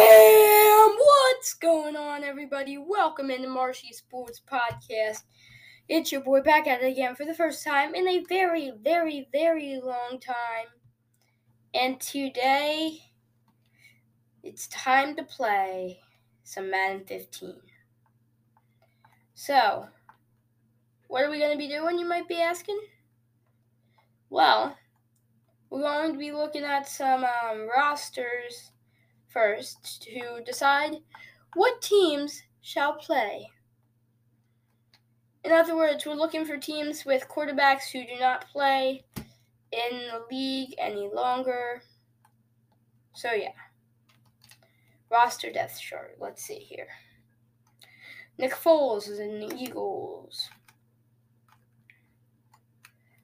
Bam! What's going on, everybody? Welcome into Marshy Sports Podcast. It's your boy back at it again for the first time in a very, very, very long time. And today, it's time to play some Madden 15. So, what are we going to be doing, you might be asking? Well, we're going to be looking at some um, rosters first to decide what teams shall play. In other words, we're looking for teams with quarterbacks who do not play in the league any longer. So, yeah. Roster depth chart. Let's see here. Nick Foles is in the Eagles.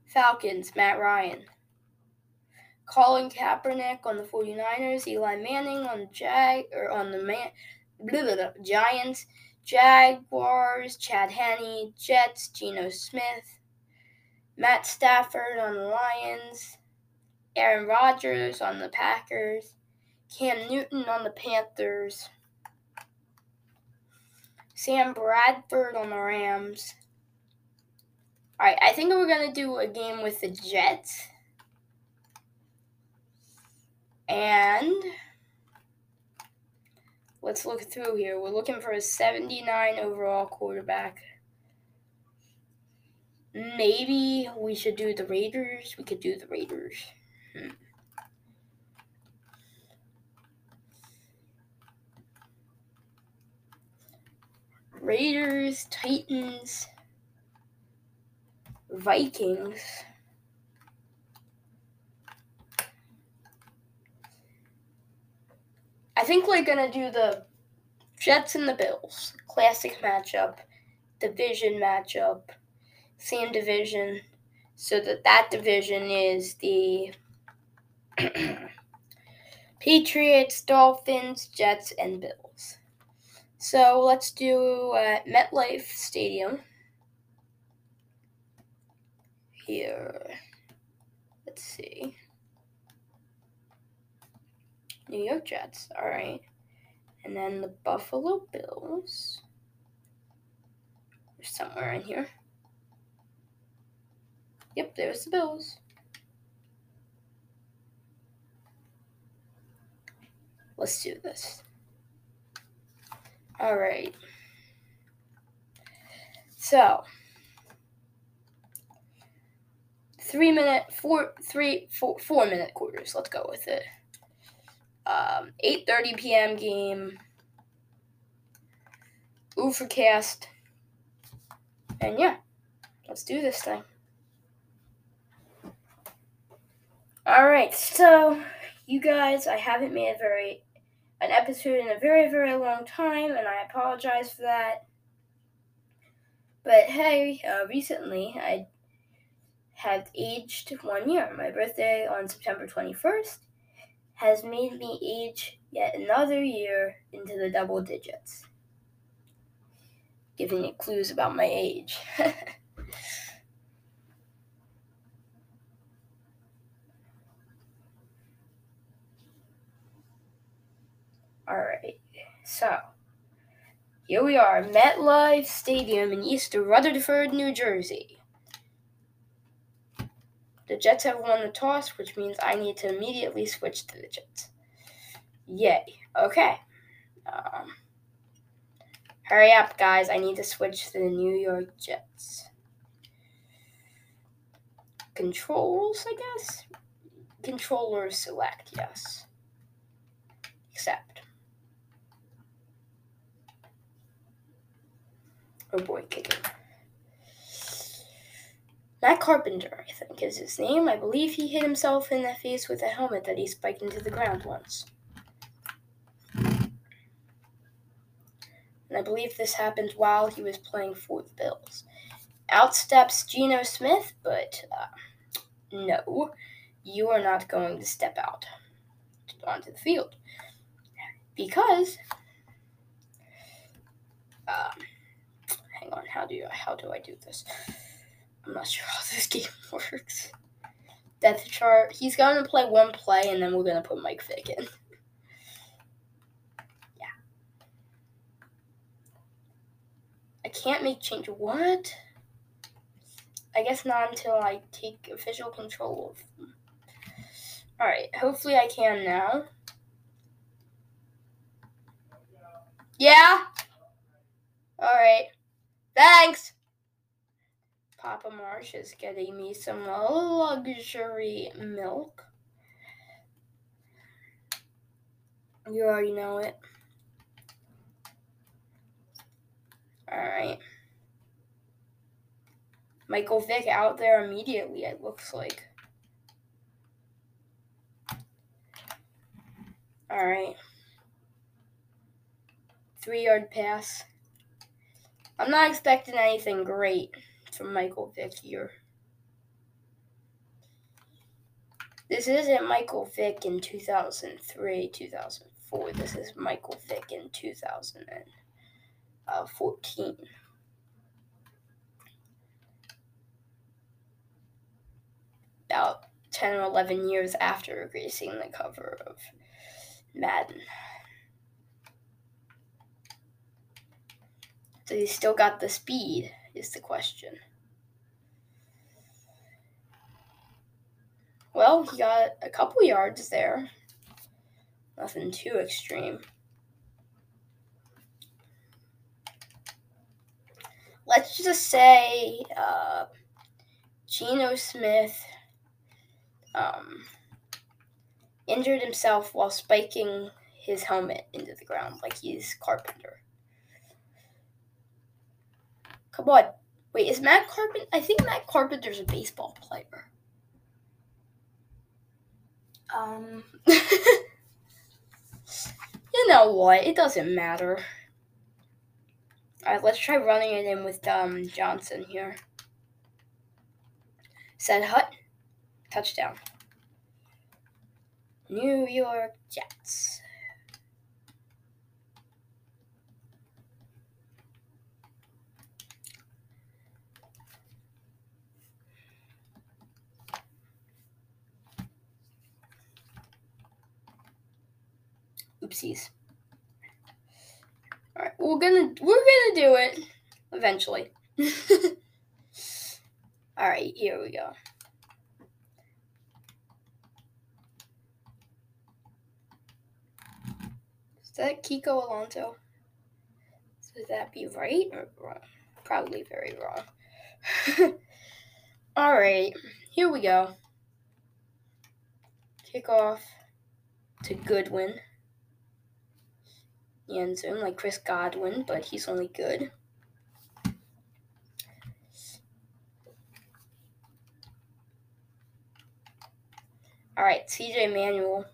Falcons, Matt Ryan. Colin Kaepernick on the 49ers, Eli Manning on the Jag or on the man, blah, blah, blah, Giants, Jaguars, Chad Henne, Jets, Geno Smith, Matt Stafford on the Lions, Aaron Rodgers on the Packers, Cam Newton on the Panthers, Sam Bradford on the Rams. All right, I think we're gonna do a game with the Jets. And let's look through here. We're looking for a 79 overall quarterback. Maybe we should do the Raiders. We could do the Raiders. Hmm. Raiders, Titans, Vikings. I think we're gonna do the Jets and the Bills. Classic matchup, division matchup, same division. So that that division is the Patriots, Dolphins, Jets, and Bills. So let's do uh, MetLife Stadium. Here, let's see. New York Jets. All right. And then the Buffalo Bills. They're somewhere in here. Yep, there's the Bills. Let's do this. All right. So, three minute, four, three, four, four minute quarters. Let's go with it um, 8.30 p.m. game. Overcast. And yeah, let's do this thing. Alright, so you guys, I haven't made a very an episode in a very, very long time, and I apologize for that. But hey, uh, recently I have aged one year. My birthday on September 21st, has made me age yet another year into the double digits, giving it clues about my age. Alright, so here we are, MetLife Stadium in East Rutherford, New Jersey. The Jets have won the toss, which means I need to immediately switch to the Jets. Yay. Okay. Um, hurry up, guys. I need to switch to the New York Jets. Controls, I guess? Controller select, yes. Accept. Oh boy, kicking. Matt Carpenter, I think is his name. I believe he hit himself in the face with a helmet that he spiked into the ground once. And I believe this happened while he was playing for the Bills. Out steps Geno Smith, but uh, no, you are not going to step out onto the field because. Um, hang on, how do you, how do I do this? I'm not sure how this game works. Depth chart. He's going to play one play, and then we're going to put Mike Vick in. yeah. I can't make change. What? I guess not until I take official control of them. Alright, hopefully I can now. Yeah? Alright. Thanks! Papa Marsh is getting me some luxury milk. You already know it. Alright. Michael Vick out there immediately, it looks like. Alright. Three yard pass. I'm not expecting anything great from Michael Vick here. This isn't Michael Vick in 2003, 2004. This is Michael Vick in 2014. About 10 or 11 years after gracing the cover of Madden. So he still got the speed, is the question. Well, he got a couple yards there. Nothing too extreme. Let's just say uh, Geno Smith um, injured himself while spiking his helmet into the ground like he's Carpenter. Come on. Wait, is Matt Carpenter? I think Matt Carpenter's a baseball player. Um, you know what? It doesn't matter. All right, let's try running it in with um Johnson here. Said Hut, touchdown. New York Jets. Oopsies. All right, we're gonna we're gonna do it eventually. All right, here we go. Is that Kiko Alonso? Would that be right or wrong? Probably very wrong. All right, here we go. Kick off to Goodwin the end zone like Chris Godwin, but he's only good. All right, CJ Manuel.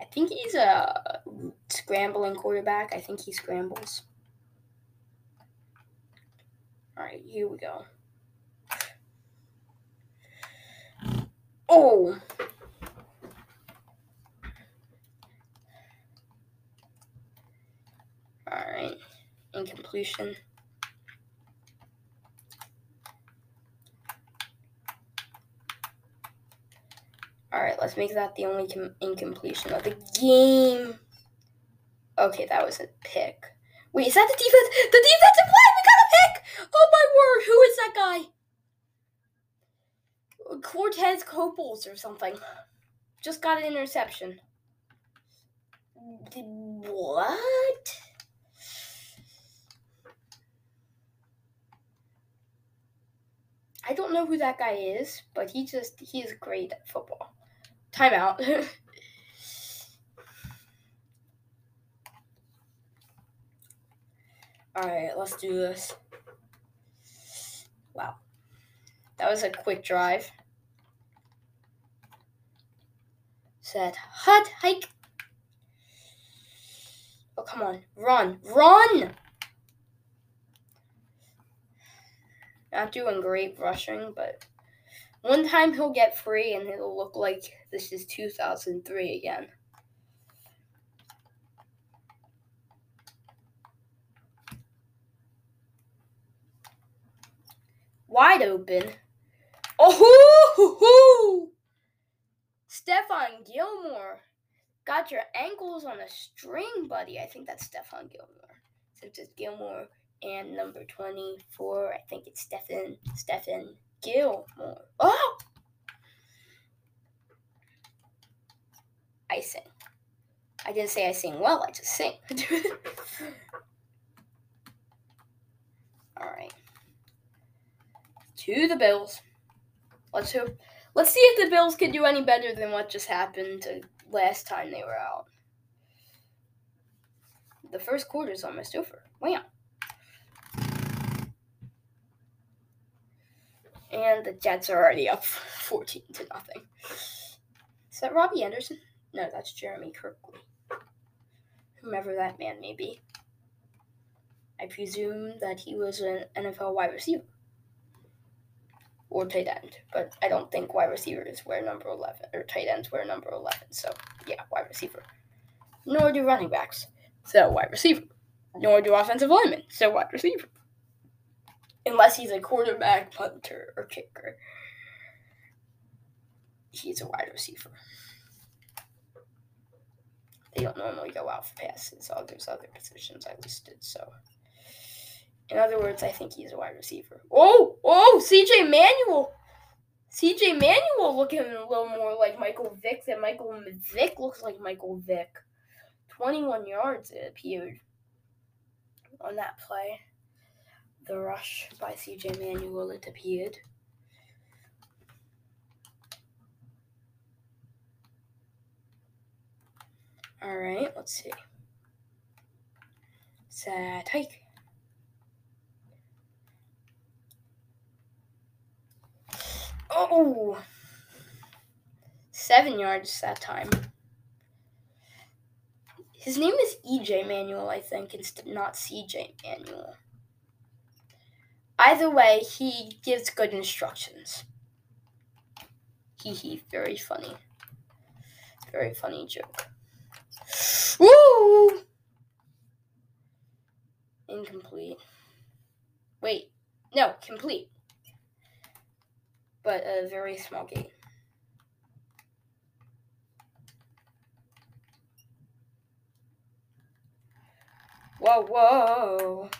I think he's a scrambling quarterback. I think he scrambles. All right, here we go. Oh, Alright, Alright, let's make that the only com- incompletion of the game. Okay, that was a pick. Wait, is that the defense? The defensive play! We got a pick! Oh my word, who is that guy? Cortez Coples or something. Just got an interception. What? I don't know who that guy is, but he just he is great at football. Timeout. All right, let's do this. Wow. That was a quick drive. Said, hut hike. Oh, come on. Run. Run! Not doing great rushing, but one time he'll get free and it'll look like this is 2003 again. Wide open. Oh, Stephon Gilmore. Got your ankles on a string, buddy. I think that's Stephon Gilmore. Since it's Gilmore And number 24, I think it's Stephen Stephen Gilmore. Oh! I sing. I didn't say I sing well, I just sing. Alright. To the Bills. Let's hope let's see if the Bills can do any better than what just happened last time they were out. The first quarter is almost over. Wow. And the Jets are already up 14 to nothing. Is that Robbie Anderson? No, that's Jeremy Kerley. Whomever that man may be. I presume that he was an NFL wide receiver or tight end, but I don't think wide receivers wear number 11 or tight ends wear number 11. So, yeah, wide receiver. Nor do running backs. So, wide receiver. Nor do offensive linemen. So, wide receiver. Unless he's a quarterback, punter, or kicker. He's a wide receiver. They don't normally go out for passes. All those other positions I listed, so. In other words, I think he's a wide receiver. Oh, oh, CJ Manuel. CJ Manuel looking a little more like Michael Vick than Michael Vick looks like Michael Vick. 21 yards it appeared on that play. The rush by CJ Manuel it appeared. All right, let's see. Set hike. Oh, seven yards that time. His name is EJ Manuel, I think, instead not CJ Manuel. Either way, he gives good instructions. Hee hee, very funny. Very funny joke. Woo! Incomplete. Wait, no, complete but a very small gate. Whoa, whoa.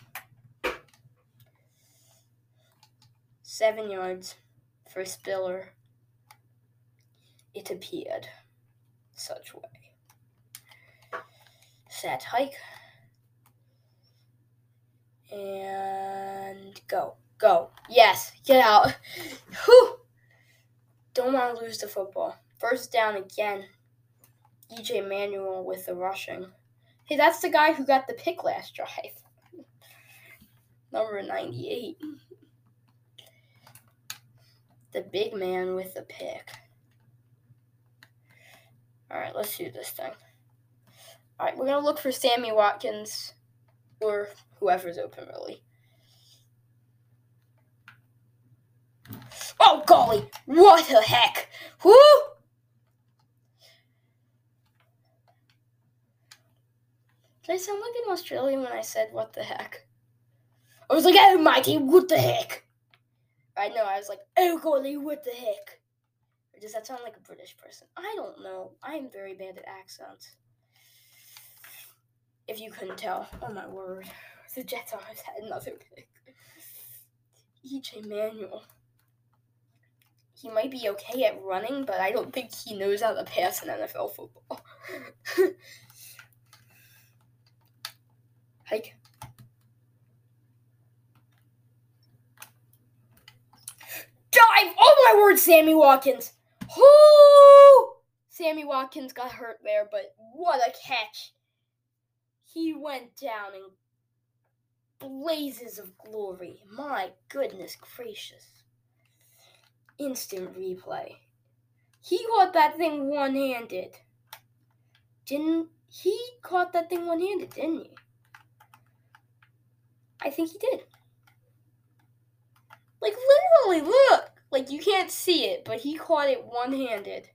Seven yards for Spiller. It appeared such way. Set hike. And go. Go. Yes. Get out. Whew. Don't want to lose the football. First down again. EJ Manuel with the rushing. Hey, that's the guy who got the pick last drive. Number 98. The big man with the pick. Alright, let's do this thing. Alright, we're going to look for Sammy Watkins or whoever's open, really. Oh, golly. What the heck? Whoo! Did I sound like an Australian when I said what the heck? I was like, oh, Mikey, what the heck? I know, I was like, oh, golly, what the heck? Or does that sound like a British person? I don't know. I am very bad at accents. If you couldn't tell. Oh, my word. The Jets almost had another pick. EJ Manuel he might be okay at running, but I don't think he knows how to pass in NFL football. Hike. Dive! Oh my word, Sammy Watkins! Whoo! Sammy Watkins got hurt there, but what a catch! He went down in blazes of glory. My goodness gracious instant replay. He caught that thing one handed. Didn't he caught that thing one handed, didn't he? I think he did. Like literally, look! Like you can't see it, but he caught it one handed.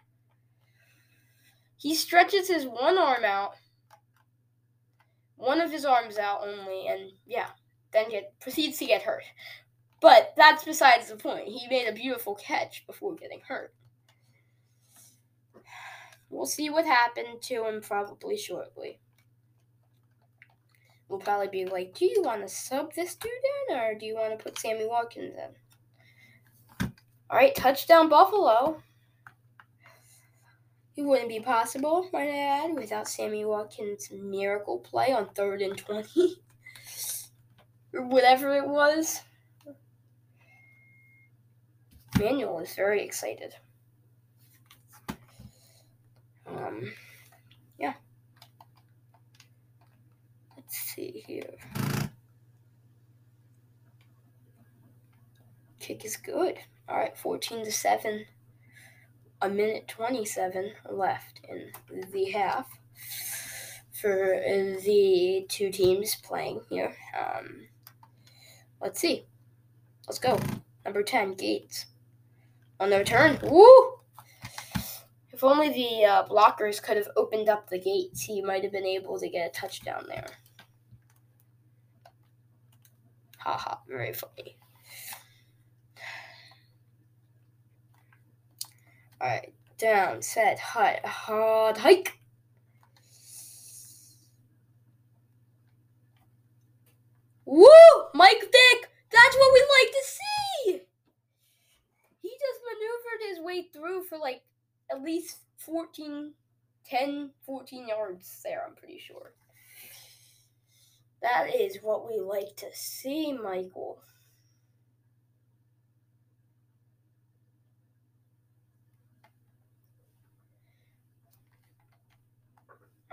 He stretches his one arm out, one of his arms out only, and yeah, then get proceeds to get hurt. But that's besides the point. He made a beautiful catch before getting hurt. We'll see what happened to him probably shortly. We'll probably be like, do you want to sub this dude in or do you want to put Sammy Watkins in? All right, touchdown Buffalo. It wouldn't be possible, might I add, without Sammy Watkins' miracle play on third and 20 or whatever it was. Manuel is very excited. Um, yeah. Let's see here. Kick is good. All right, 14 to 7. A minute 27 left in the half for the two teams playing here. Um, let's see. Let's go. Number 10, Gates. On the return. Woo! If only the uh, blockers could have opened up the gates, he might have been able to get a touchdown there. Haha, very funny. Alright, down, set, hut, hard hike. Woo! Mike Vick! That's what we like to see! He just maneuvered his way through for like at least 14, 10, 14 yards there, I'm pretty sure. That is what we like to see, Michael.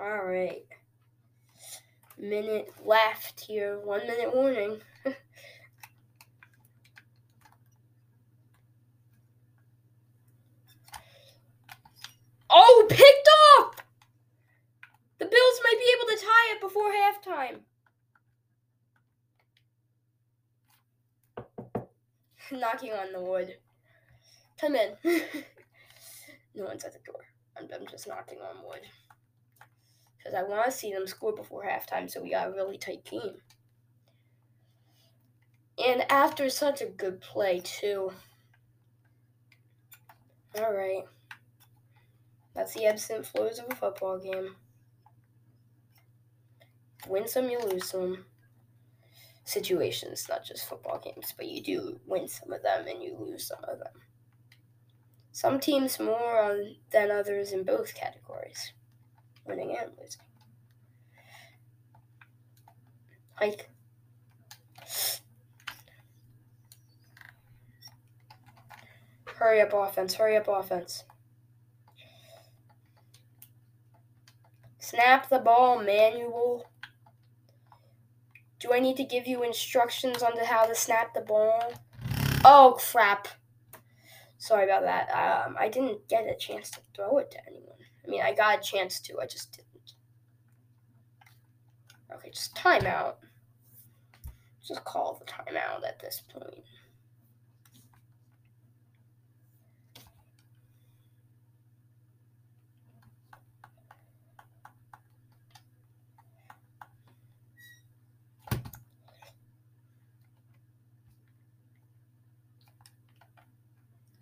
All right. Minute left here. One minute warning. oh, picked up! The Bills might be able to tie it before halftime. Knocking on the wood. Come in. no one's at the door. I'm, I'm just knocking on wood because I want to see them score before halftime. So we got a really tight game. And after such a good play, too. All right. That's the ebbs and flows of a football game. Win some, you lose some. Situations, not just football games, but you do win some of them and you lose some of them. Some teams more than others in both categories winning and losing. Hike. Hurry up, offense. Hurry up, offense. Snap the ball, Manuel. Do I need to give you instructions on how to snap the ball? Oh, crap. Sorry about that. Um, I didn't get a chance to throw it to anyone. I mean, I got a chance to, I just didn't. Okay, just timeout. Just call the timeout at this point.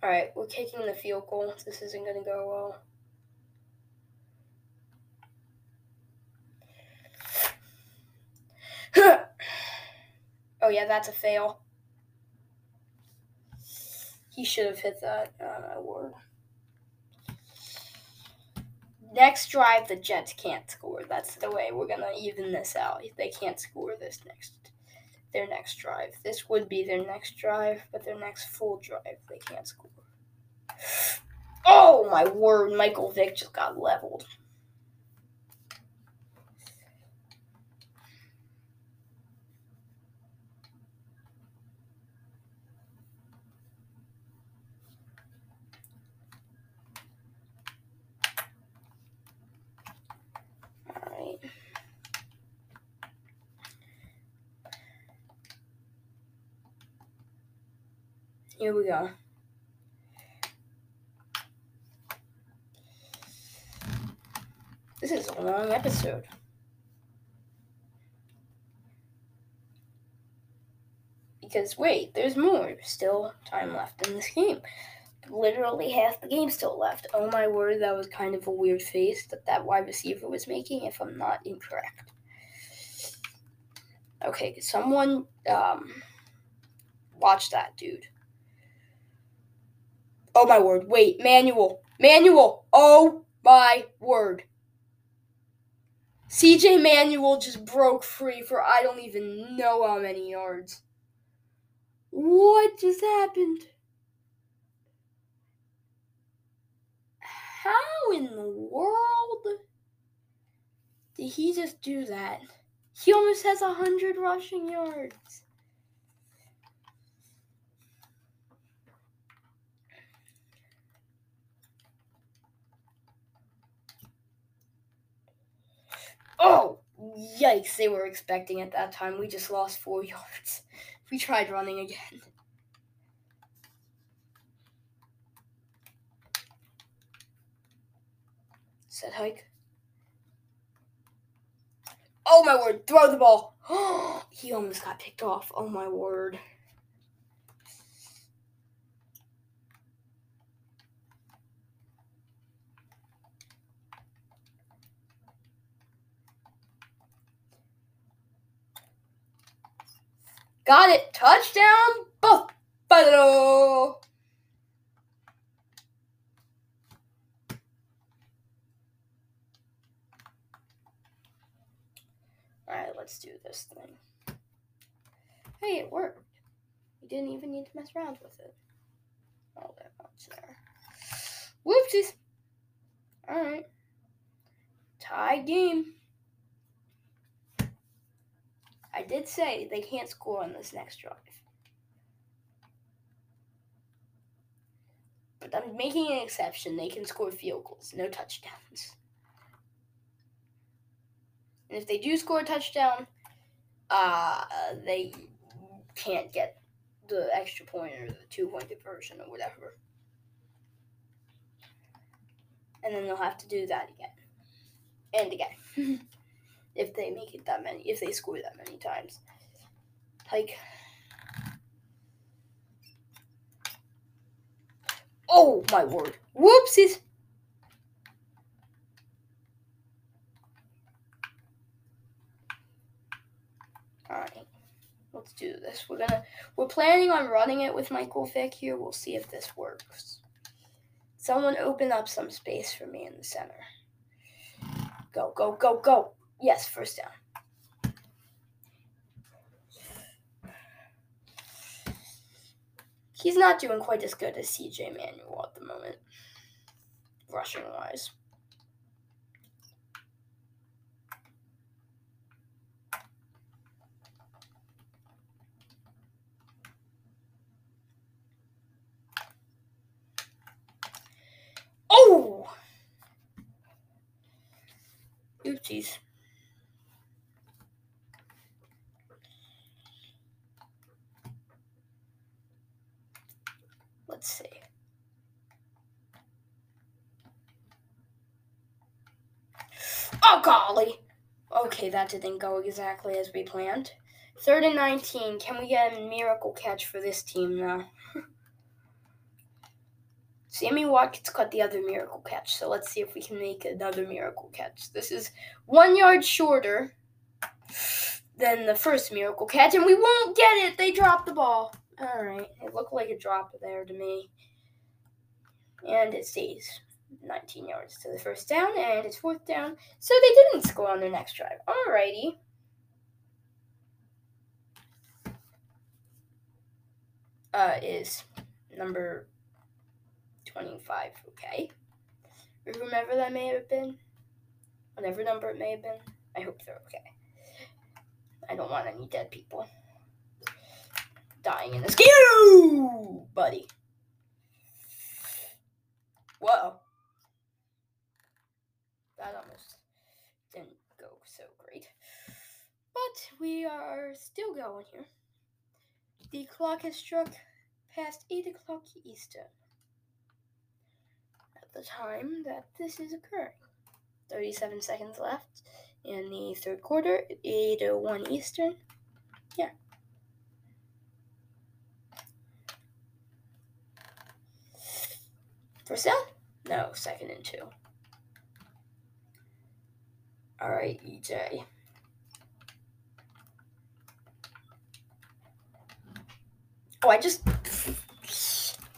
Alright, we're kicking the field goal. This isn't going to go well. oh yeah, that's a fail. He should have hit that uh, word. Next drive, the Jets can't score. That's the way we're gonna even this out. They can't score this next their next drive. This would be their next drive, but their next full drive, they can't score. Oh my word, Michael Vick just got leveled. Here we go. This is a long episode. Because wait, there's more. Still time left in this game. Literally half the game still left. Oh my word, that was kind of a weird face that that wide receiver was making, if I'm not incorrect. Okay, someone um, watch that, dude. Oh my word. Wait, Manuel. Manuel. Oh my word. CJ Manuel just broke free for I don't even know how many yards. What just happened? How in the world did he just do that? He almost has a hundred rushing yards. Oh, yikes. They were expecting at that time. We just lost four yards. We tried running again. Said hike. Oh my word, throw the ball. he almost got picked off. Oh my word. Got it. Touchdown, Buffalo. Alright, let's do this thing. Hey, it worked. We didn't even need to mess around with it. Oh, that much there. Whoopsies. Alright. Tie game. I did say they can't score on this next drive. But I'm making an exception. They can score field goals, no touchdowns. And if they do score a touchdown, uh, they can't get the extra point or the two point conversion or whatever. And then they'll have to do that again. And again. if they make it that many, if they score that many times. Like, oh my word! Whoopsies! Alright, let's do this. We're gonna, we're planning on running it with Michael Vick here. We'll see if this works. Someone open up some space for me in the center. Go, go, go, go. Yes, first down. He's not doing quite as good as CJ Manuel at the moment, rushing wise. Oh! Oopsies. Let's see. Oh, golly. Okay, that didn't go exactly as we planned. Third and 19. Can we get a miracle catch for this team now? Sammy Watkins caught the other miracle catch, so let's see if we can make another miracle catch. This is one yard shorter than the first miracle catch, and we won't get it. They dropped the ball. All right, it looked like a drop there to me. And it stays 19 yards to the first down, and it's fourth down. So they didn't score on their next drive. All righty. Uh, is number 25, okay? Remember that may have been? Whatever number it may have been. I hope they're okay. I don't want any dead people dying in this game, buddy. Whoa. That almost didn't go so great. But we are still going here. The clock has struck past 8 o'clock Eastern at the time that this is occurring. 37 seconds left in the third quarter, 8.01 Eastern. Yeah. percent? No, second and two. All right, EJ. Oh, I just.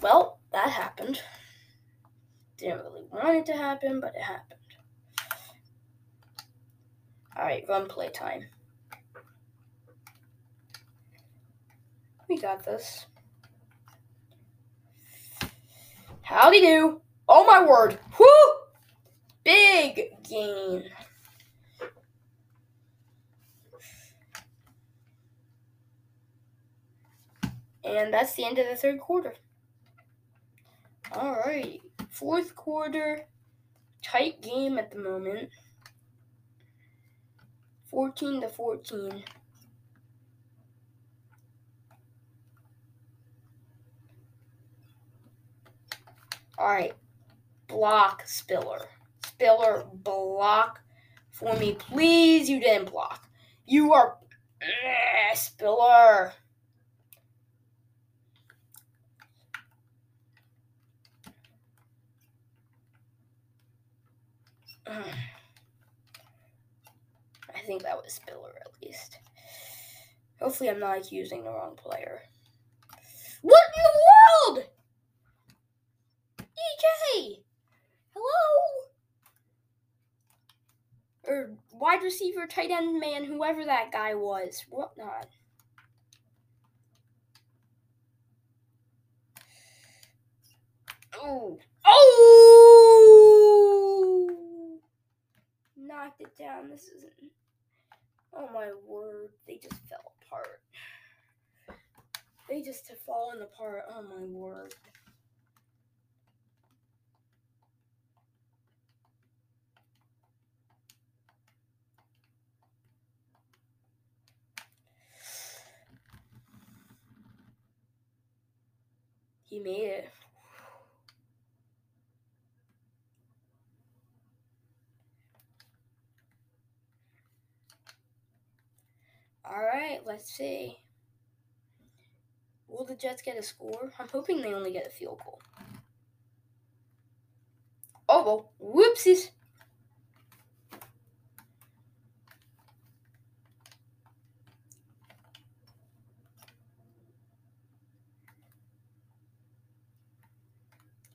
Well, that happened. Didn't really want it to happen, but it happened. Alright, run play time. We got this. Howdy do. Oh my word. Whoo! Big gain. And that's the end of the third quarter. All right. Fourth quarter, tight game at the moment. 14 to 14. All right. Block Spiller. Spiller, block for me. Please, you didn't block. You are. Eh, Spiller. I think that was Spiller at least. Hopefully, I'm not using the wrong player. What in the world? EJ! Hello? Or wide receiver, tight end man, whoever that guy was. Whatnot. Oh. Oh! knocked it down. This isn't. Oh my word. They just fell apart. They just have fallen apart. Oh my word. He made it. All right, let's see. Will the Jets get a score? I'm hoping they only get a field goal. Oh, well, whoopsies.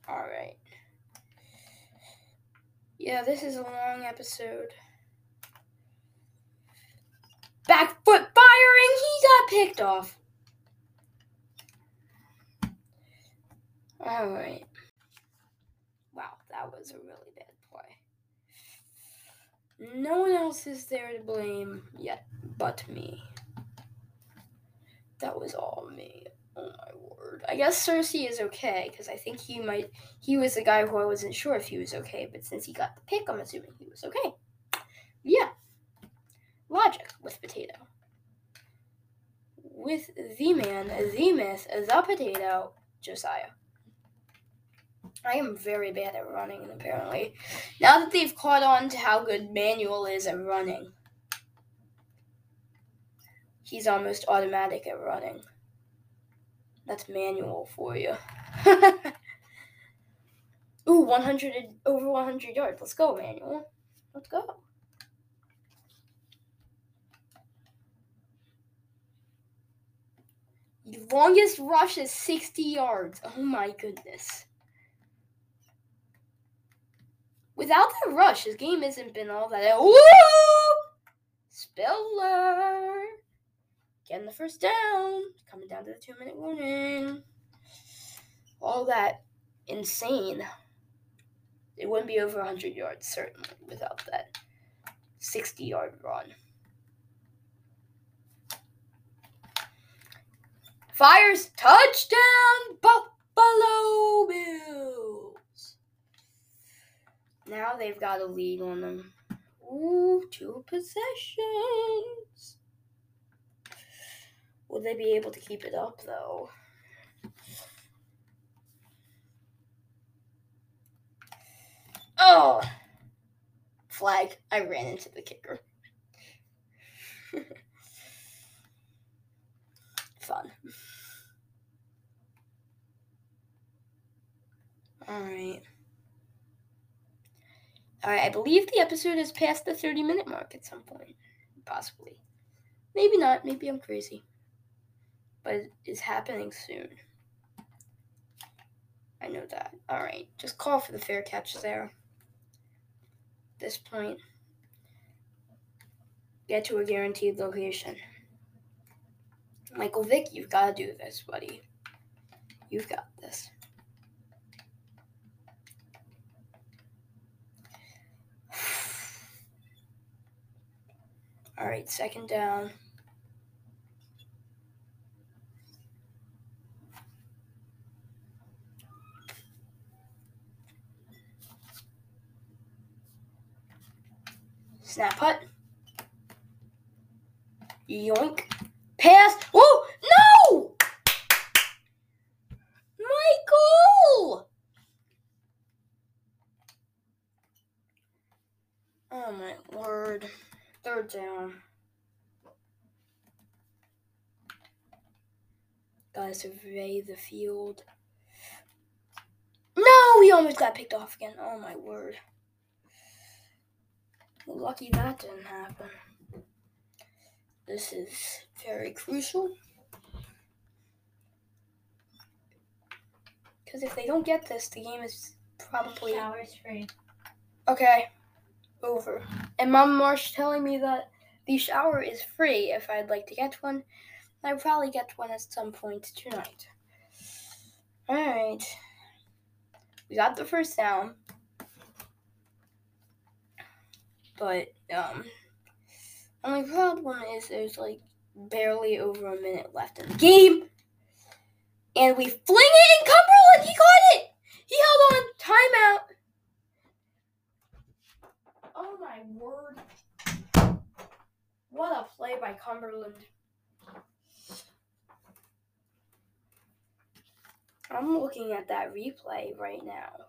All right. Yeah, this is a long episode. Back foot firing, he got picked off. All right. Wow, that was a really bad play. No one else is there to blame yet but me. That was all me. Oh my I guess Cersei is okay because I think he might. He was the guy who I wasn't sure if he was okay, but since he got the pick, I'm assuming he was okay. Yeah. Logic with potato. With the man, the myth, the potato, Josiah. I am very bad at running, apparently. Now that they've caught on to how good Manuel is at running, he's almost automatic at running. That's Manuel for you. Ooh, 100 over 100 yards. Let's go, Manuel. Let's go. Longest rush is 60 yards. Oh my goodness. Without that rush, his game hasn't been all that. Woo! Spiller. Getting the first down. Coming down to the two minute warning. All that insane. It wouldn't be over 100 yards, certainly, without that 60 yard run. Fires touchdown Buffalo Bills. Now they've got a lead on them. Ooh, two possessions. Will they be able to keep it up though? Oh! Flag. I ran into the kicker. Fun. Alright. Alright, I believe the episode has passed the 30 minute mark at some point. Possibly. Maybe not. Maybe I'm crazy. But it is happening soon. I know that. All right, just call for the fair catch there. This point, get to a guaranteed location. Michael Vick, you've got to do this, buddy. You've got this. All right, second down. Snap hut. Yoink. Pass. Oh, no! Michael! Oh my word. Third down. Gotta survey the field. No, we almost got picked off again. Oh my word. Lucky that didn't happen. This is very crucial. Because if they don't get this, the game is probably Shower's free. okay. Over. And Mom Marsh telling me that the shower is free if I'd like to get one. I'll probably get one at some point tonight. Alright. We got the first down. But um only problem is there's like barely over a minute left in the game. And we fling it and Cumberland, he caught it! He held on timeout. Oh my word. What a play by Cumberland. I'm looking at that replay right now.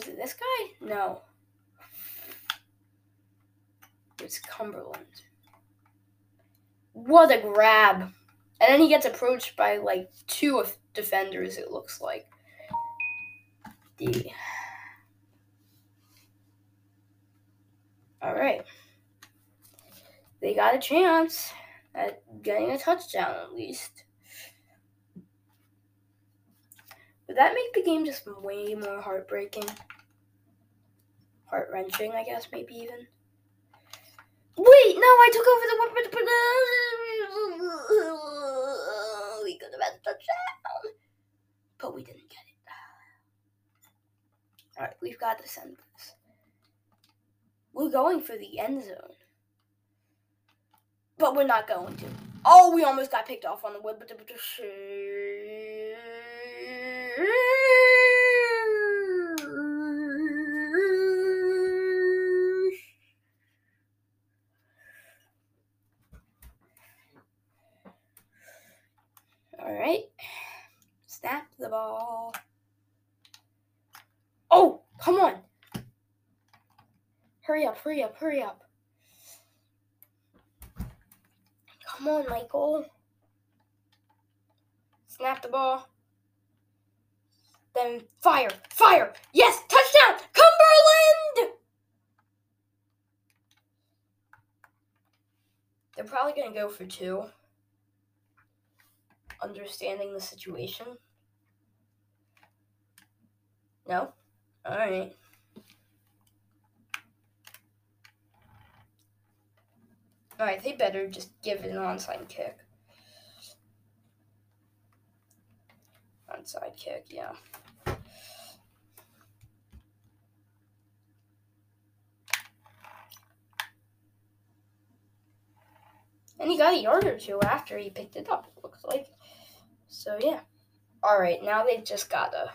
Was it this guy? No. It's Cumberland. What a grab. And then he gets approached by like two defenders, it looks like. The Alright. They got a chance at getting a touchdown at least. Would that make the game just way more heartbreaking? Heart wrenching, I guess, maybe even. Wait, no, I took over the weapon. We could have had a touchdown, but we didn't get it. All right, we've got to send this. We're going for the end zone, but we're not going to. Oh, we almost got picked off on the wood, but All right. Snap the ball. Oh, come on. Hurry up, hurry up, hurry up. Come on, Michael. Snap the ball. Then fire, fire. Yes, touchdown, Cumberland! They're probably going to go for two understanding the situation? No? Alright. Alright, they better just give an onside kick. Onside kick, yeah. And he got a yard or two after he picked it up, it looks like. So yeah. Alright, now they've just gotta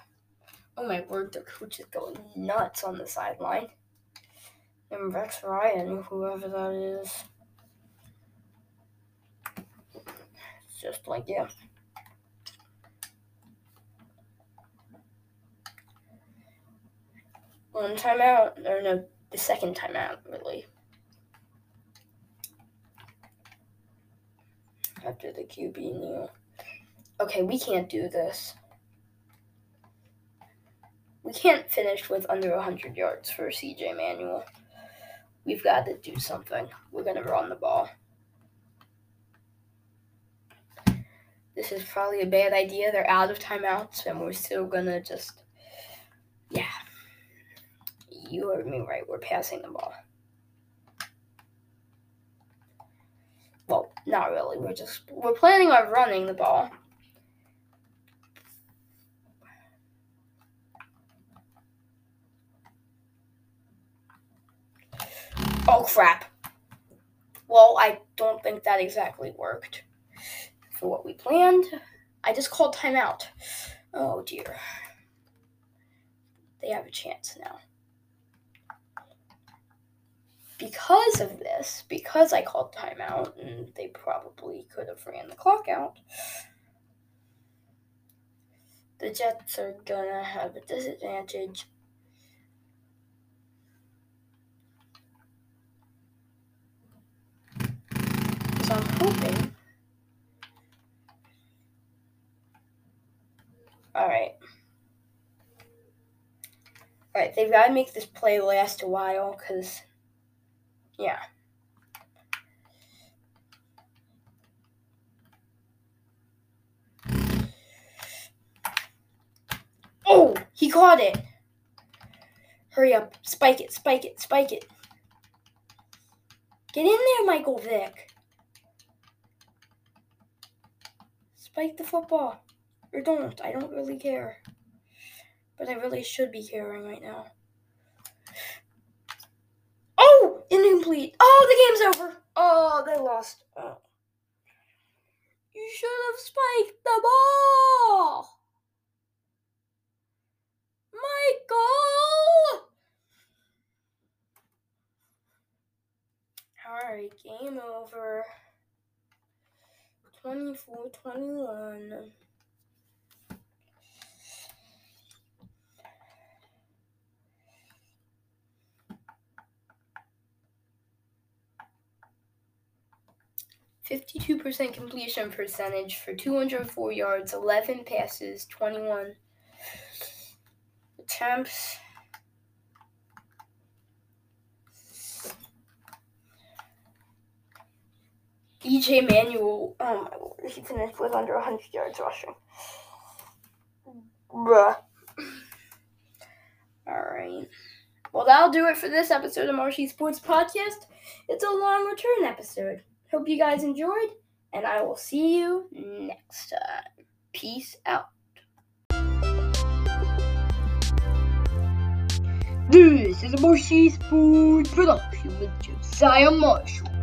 Oh my word, the coach is going nuts on the sideline. And Rex Ryan, whoever that is. It's just like yeah. One timeout, or no, the second timeout, really. After the QB kneel. Okay, we can't do this. we can't finish with under 100 yards for CJ Manuel. We've got to do something. We're going to run the ball. This is probably a bad idea. They're out of timeouts, and we're still going to just. Yeah. You heard me right. We're passing the ball. Well, not really. We're just. We're planning on running the ball. Oh crap. Well, I don't think that exactly worked for what we planned. I just called timeout. Oh dear. They have a chance now. Because of this, because I called timeout, and they probably could have ran the clock out, the Jets are gonna have a disadvantage So I'm hoping. Alright. Alright, they've got to make this play last a while because, yeah. Oh, he caught it. Hurry up. Spike it, spike it, spike it. Get in there, Michael Vick. Spike the football. Or don't. I don't really care. But I really should be caring right now. Oh! Incomplete. Oh, the game's over. Oh, they lost. Oh. You should have spiked the ball. Michael! Alright, game over. 24 21. Fifty-two percent completion percentage for two hundred four yards, eleven passes, twenty-one attempts. EJ Manuel, oh my lord, he finished with under 100 yards rushing. Bruh. Alright. Well, that'll do it for this episode of Marshy Sports Podcast. It's a long return episode. Hope you guys enjoyed, and I will see you next time. Peace out. This is a Marshy Sports production with Josiah Marshall.